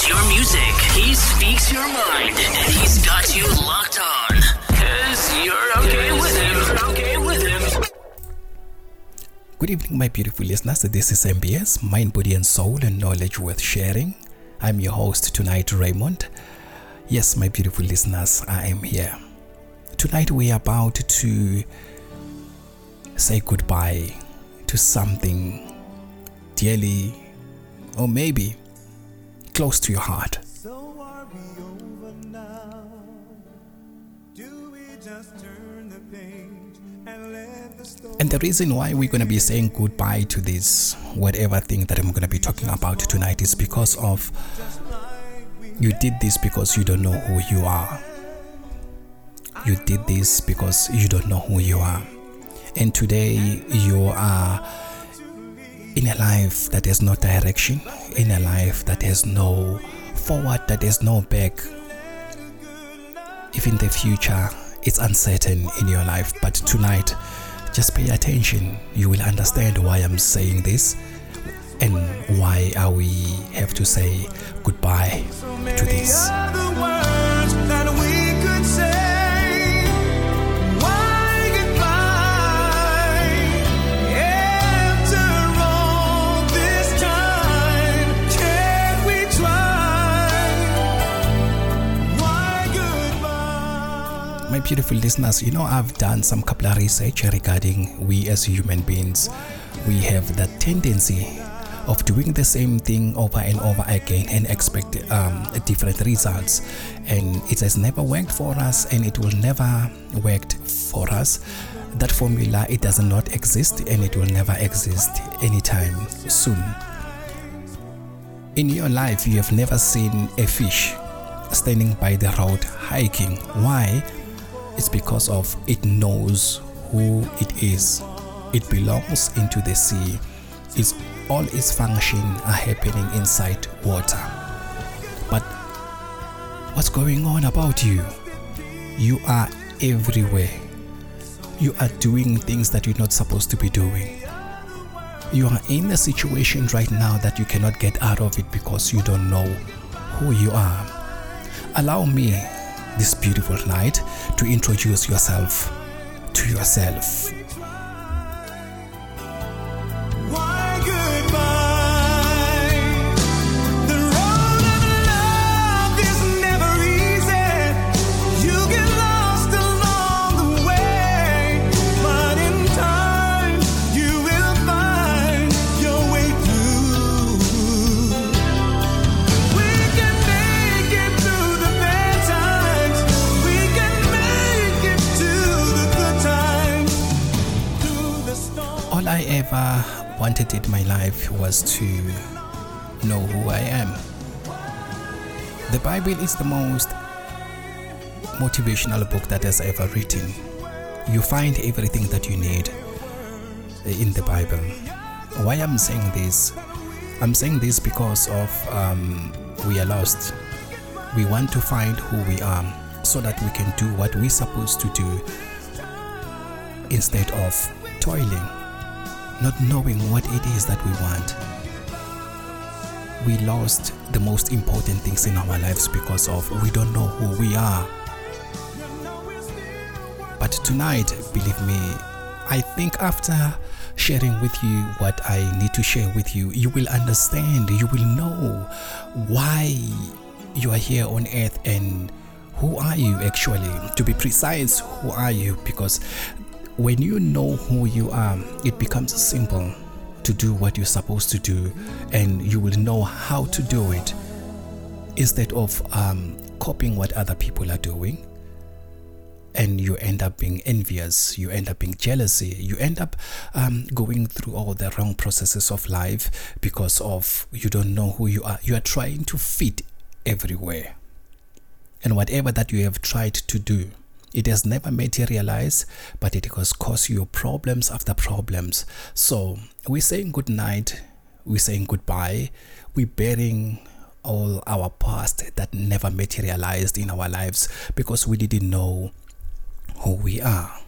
knows your music. He speaks your mind. And he's got you locked on. Cause you're okay with him. Okay with him. Good evening, my beautiful listeners. This is MBS, Mind, Body, and Soul, and Knowledge Worth Sharing. I'm your host tonight, Raymond. Yes, my beautiful listeners, I am here. Tonight, we are about to say goodbye to something dearly, or maybe close to your heart. So are we over now? Do we just turn the page and let the story And the reason why we're going to be saying goodbye to this, whatever thing that I'm going to be talking about tonight, is because of you did this because you don't know who you are. You did this because you don't know who you are. And today you are in a life that has no direction, in a life that has no forward, that has no back. Even the future, it's uncertain in your life. But tonight, just pay attention. You will understand why I'm saying this and why we have to say goodbye to this. My beautiful listeners, you know, I've done some couple of research regarding we as human beings. We have the tendency of doing the same thing over and over again and expect um, different results. And it has never worked for us and it will never work for us. That formula, it does not exist and it will never exist anytime soon. In your life, you have never seen a fish standing by the road hiking. Why? It's because of it knows who it is. It belongs into the sea. It's all its function are happening inside water. But what's going on about you? You are everywhere. You are doing things that you're not supposed to be doing. You are in a situation right now that you cannot get out of it because you don't know who you are. Allow me this beautiful night to introduce yourself to yourself. I ever wanted in my life was to know who I am. The Bible is the most motivational book that has ever written. You find everything that you need in the Bible. Why I'm saying this? I'm saying this because of um, we are lost. We want to find who we are so that we can do what we're supposed to do instead of toiling, not knowing what it is that we want. We lost the most important things in our lives because of we don't know who we are. But tonight, believe me, I think after sharing with you what I need to share with you, you will understand, you will know why you are here on earth and who are you actually. To be precise, who are you? Because when you know who you are, it becomes simple to do what you're supposed to do and you will know how to do it instead of um, copying what other people are doing. And you end up being envious you end up being jealousy you end up um, going through all the wrong processes of life because of you don't know who you are. You are trying to fit everywhere. And whatever that you have tried to do it has never materialized but it has caused you problems after problems. So we're saying good night. We're saying goodbye. We're burying all our past that never materialized in our lives because we didn't know who we are.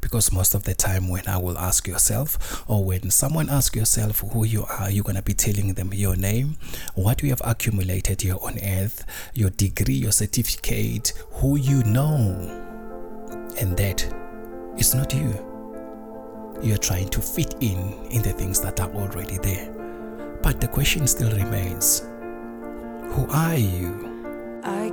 Because most of the time, when I will ask yourself, or when someone asks yourself who you are, you're gonna be telling them your name, what you have accumulated here on earth, your degree, your certificate, who you know. And that is not you. You are trying to fit in in the things that are already there. But the question still remains Who are you?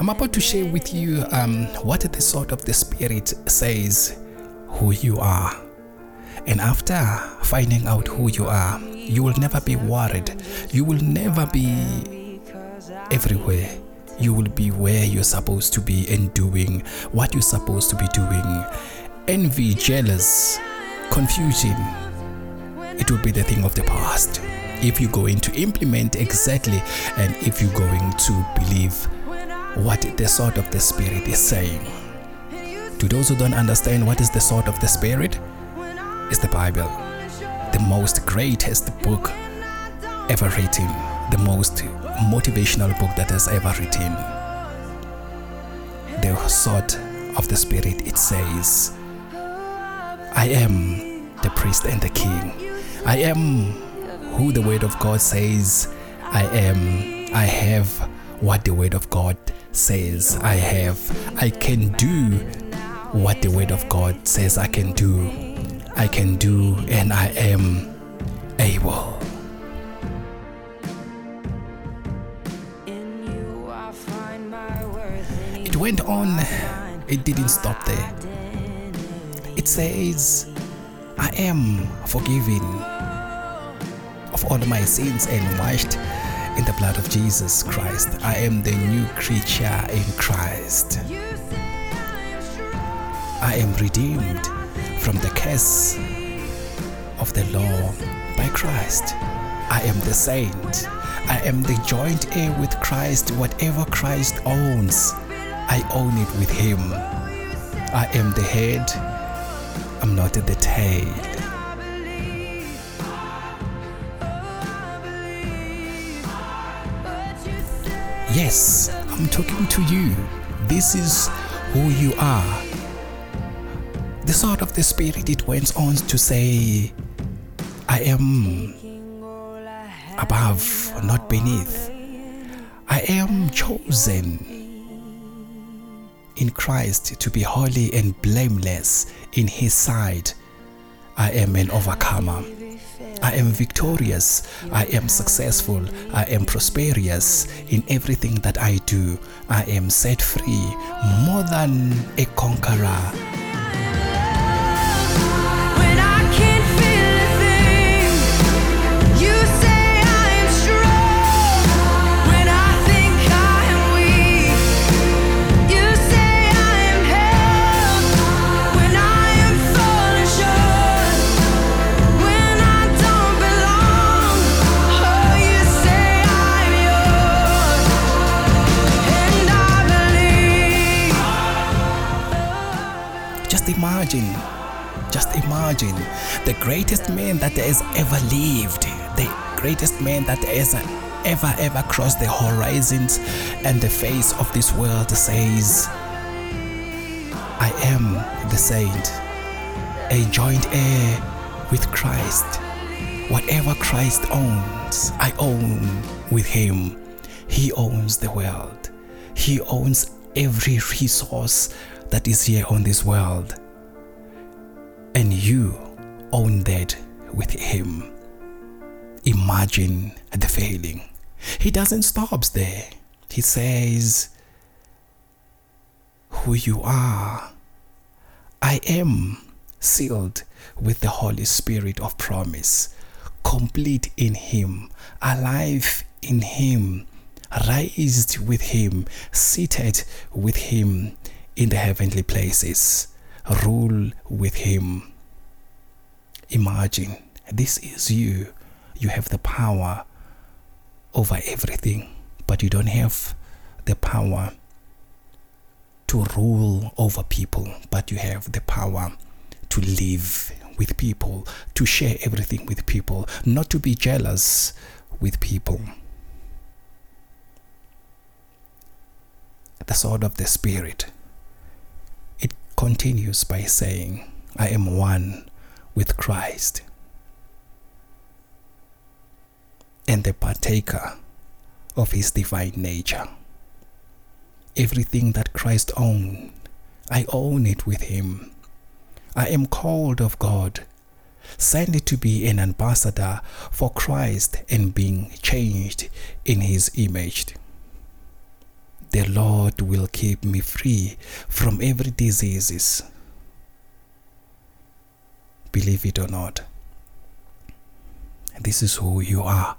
I'm about to share with you um, what the sword of the Spirit says who you are. And after finding out who you are, you will never be worried. You will never be everywhere. You will be where you're supposed to be and doing what you're supposed to be doing. Envy, jealous, confusion, it will be the thing of the past. If you're going to implement exactly and if you're going to believe what the sword of the Spirit is saying. To those who don't understand what is the sword of the Spirit, is the Bible, the most greatest book ever written, the most motivational book that has ever written. The sword of the Spirit, it says, I am the priest and the king. I am who the word of God says I am. I have what the word of God says I have. I can do what the word of God says I can do. I can do and I am able. It went on, it didn't stop there. It says, I am forgiven of all my sins and washed in the blood of Jesus Christ. I am the new creature in Christ. I am redeemed from the curse of the law by Christ. I am the saint. I am the joint heir with Christ. Whatever Christ owns, I own it with Him. I am the head. I'm not the tail. Yes, I'm talking to you. This is who you are. The sword of the Spirit, it went on to say, I am above, not beneath. I am chosen in Christ to be holy and blameless in His sight. I am an overcomer. I am victorious. I am successful. I am prosperous in everything that I do. I am set free, more than a conqueror. Imagine the greatest man that has ever lived, the greatest man that has ever, ever crossed the horizons and the face of this world says, I am the saint, a joint heir with Christ. Whatever Christ owns, I own with him. He owns the world. He owns every resource that is here on this world. And you own that with him. Imagine the feeling. He doesn't stop there. He says, Who you are. I am sealed with the Holy Spirit of promise, complete in Him, alive in Him, raised with Him, seated with Him in the heavenly places, rule with Him. Imagine this is you. You have the power over everything, but you don't have the power to rule over people, but you have the power to live with people, to share everything with people, not to be jealous with people. The sword of the Spirit. Continues by saying, I am one with Christ and the partaker of his divine nature. Everything that Christ owned, I own it with him. I am called of God, sent to be an ambassador for Christ and being changed in his image. The Lord will keep me free from every diseases. Believe it or not, this is who you are.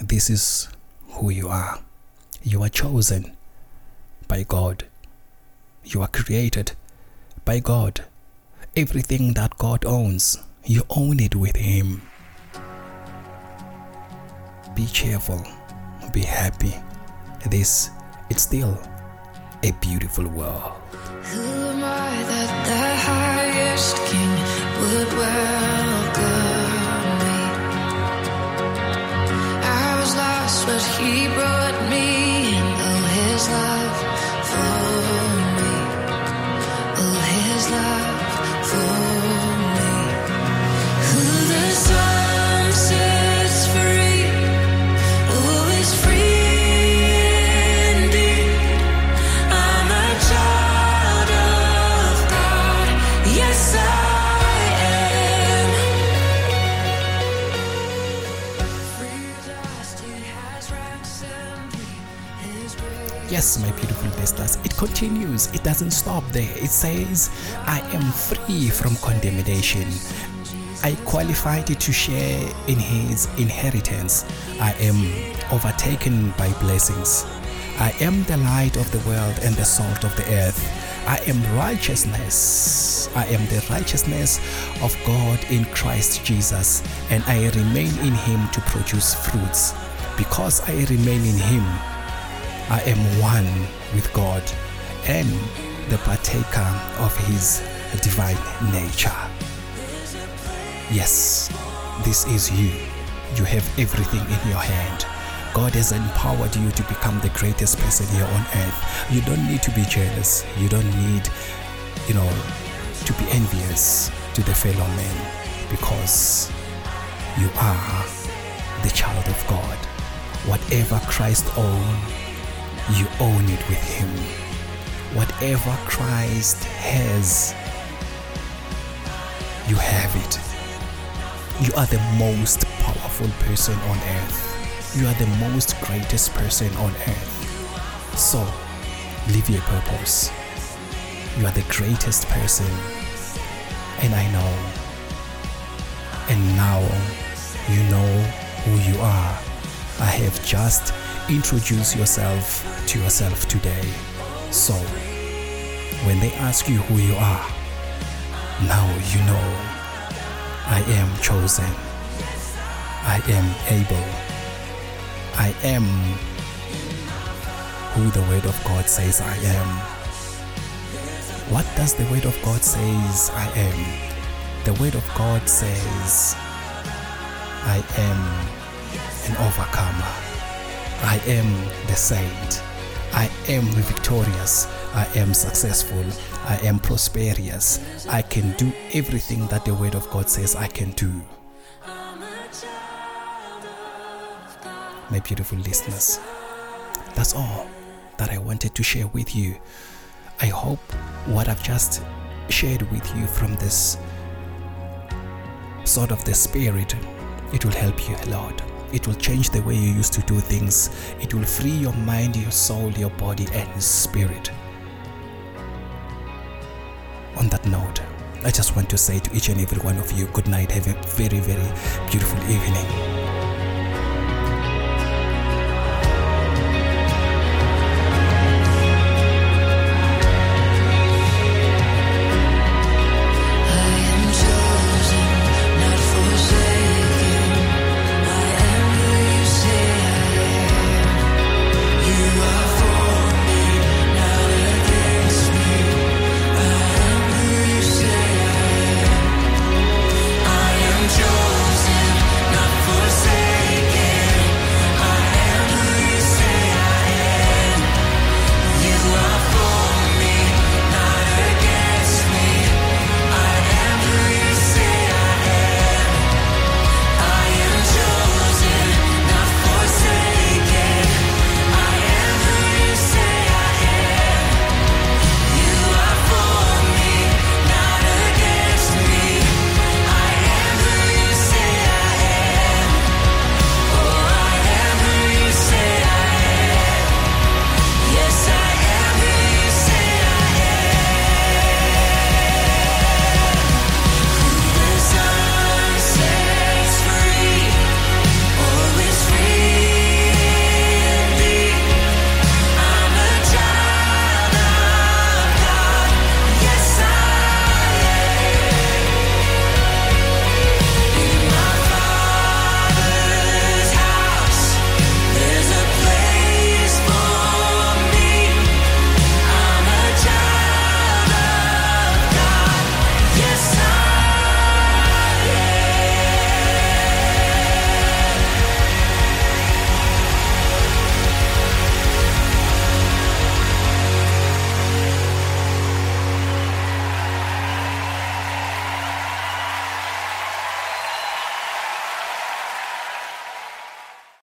This is who you are. You are chosen by God. You are created by God. Everything that God owns, you own it with Him. Be cheerful, be happy. This is still a beautiful world. Who am I that the highest king would welcome me? I was lost, but he brought me in. Oh, his love for me. Oh, his love for me. Yes, my beautiful listeners, it continues. It doesn't stop there. It says, I am free from condemnation. I qualified to share in his inheritance. I am overtaken by blessings. I am the light of the world and the salt of the earth. I am righteousness. I am the righteousness of God in Christ Jesus, and I remain in him to produce fruits. Because I remain in him, I am one with God and the partaker of his divine nature. Yes, this is you. You have everything in your hand. God has empowered you to become the greatest person here on earth. You don't need to be jealous. You don't need, you know, to be envious to the fellow men because you are the child of God. Whatever Christ owned, you own it with him. Whatever Christ has, you have it. You are the most powerful person on earth. You are the most greatest person on earth. So, live your purpose. You are the greatest person. And I know. And now you know who you are. I have just introduced yourself to yourself today. So, when they ask you who you are, now you know I am chosen. I am able. I am who the word of God says I am. What does the word of God says I am? The word of God says I am an overcomer. I am the saint. I am victorious. I am successful. I am prosperous. I can do everything that the word of God says I can do. My beautiful listeners, that's all that I wanted to share with you. I hope what I've just shared with you from this sword of the spirit, it will help you a lot. It will change the way you used to do things. It will free your mind, your soul, your body, and spirit. On that note, I just want to say to each and every one of you, good night. Have a very, very beautiful evening.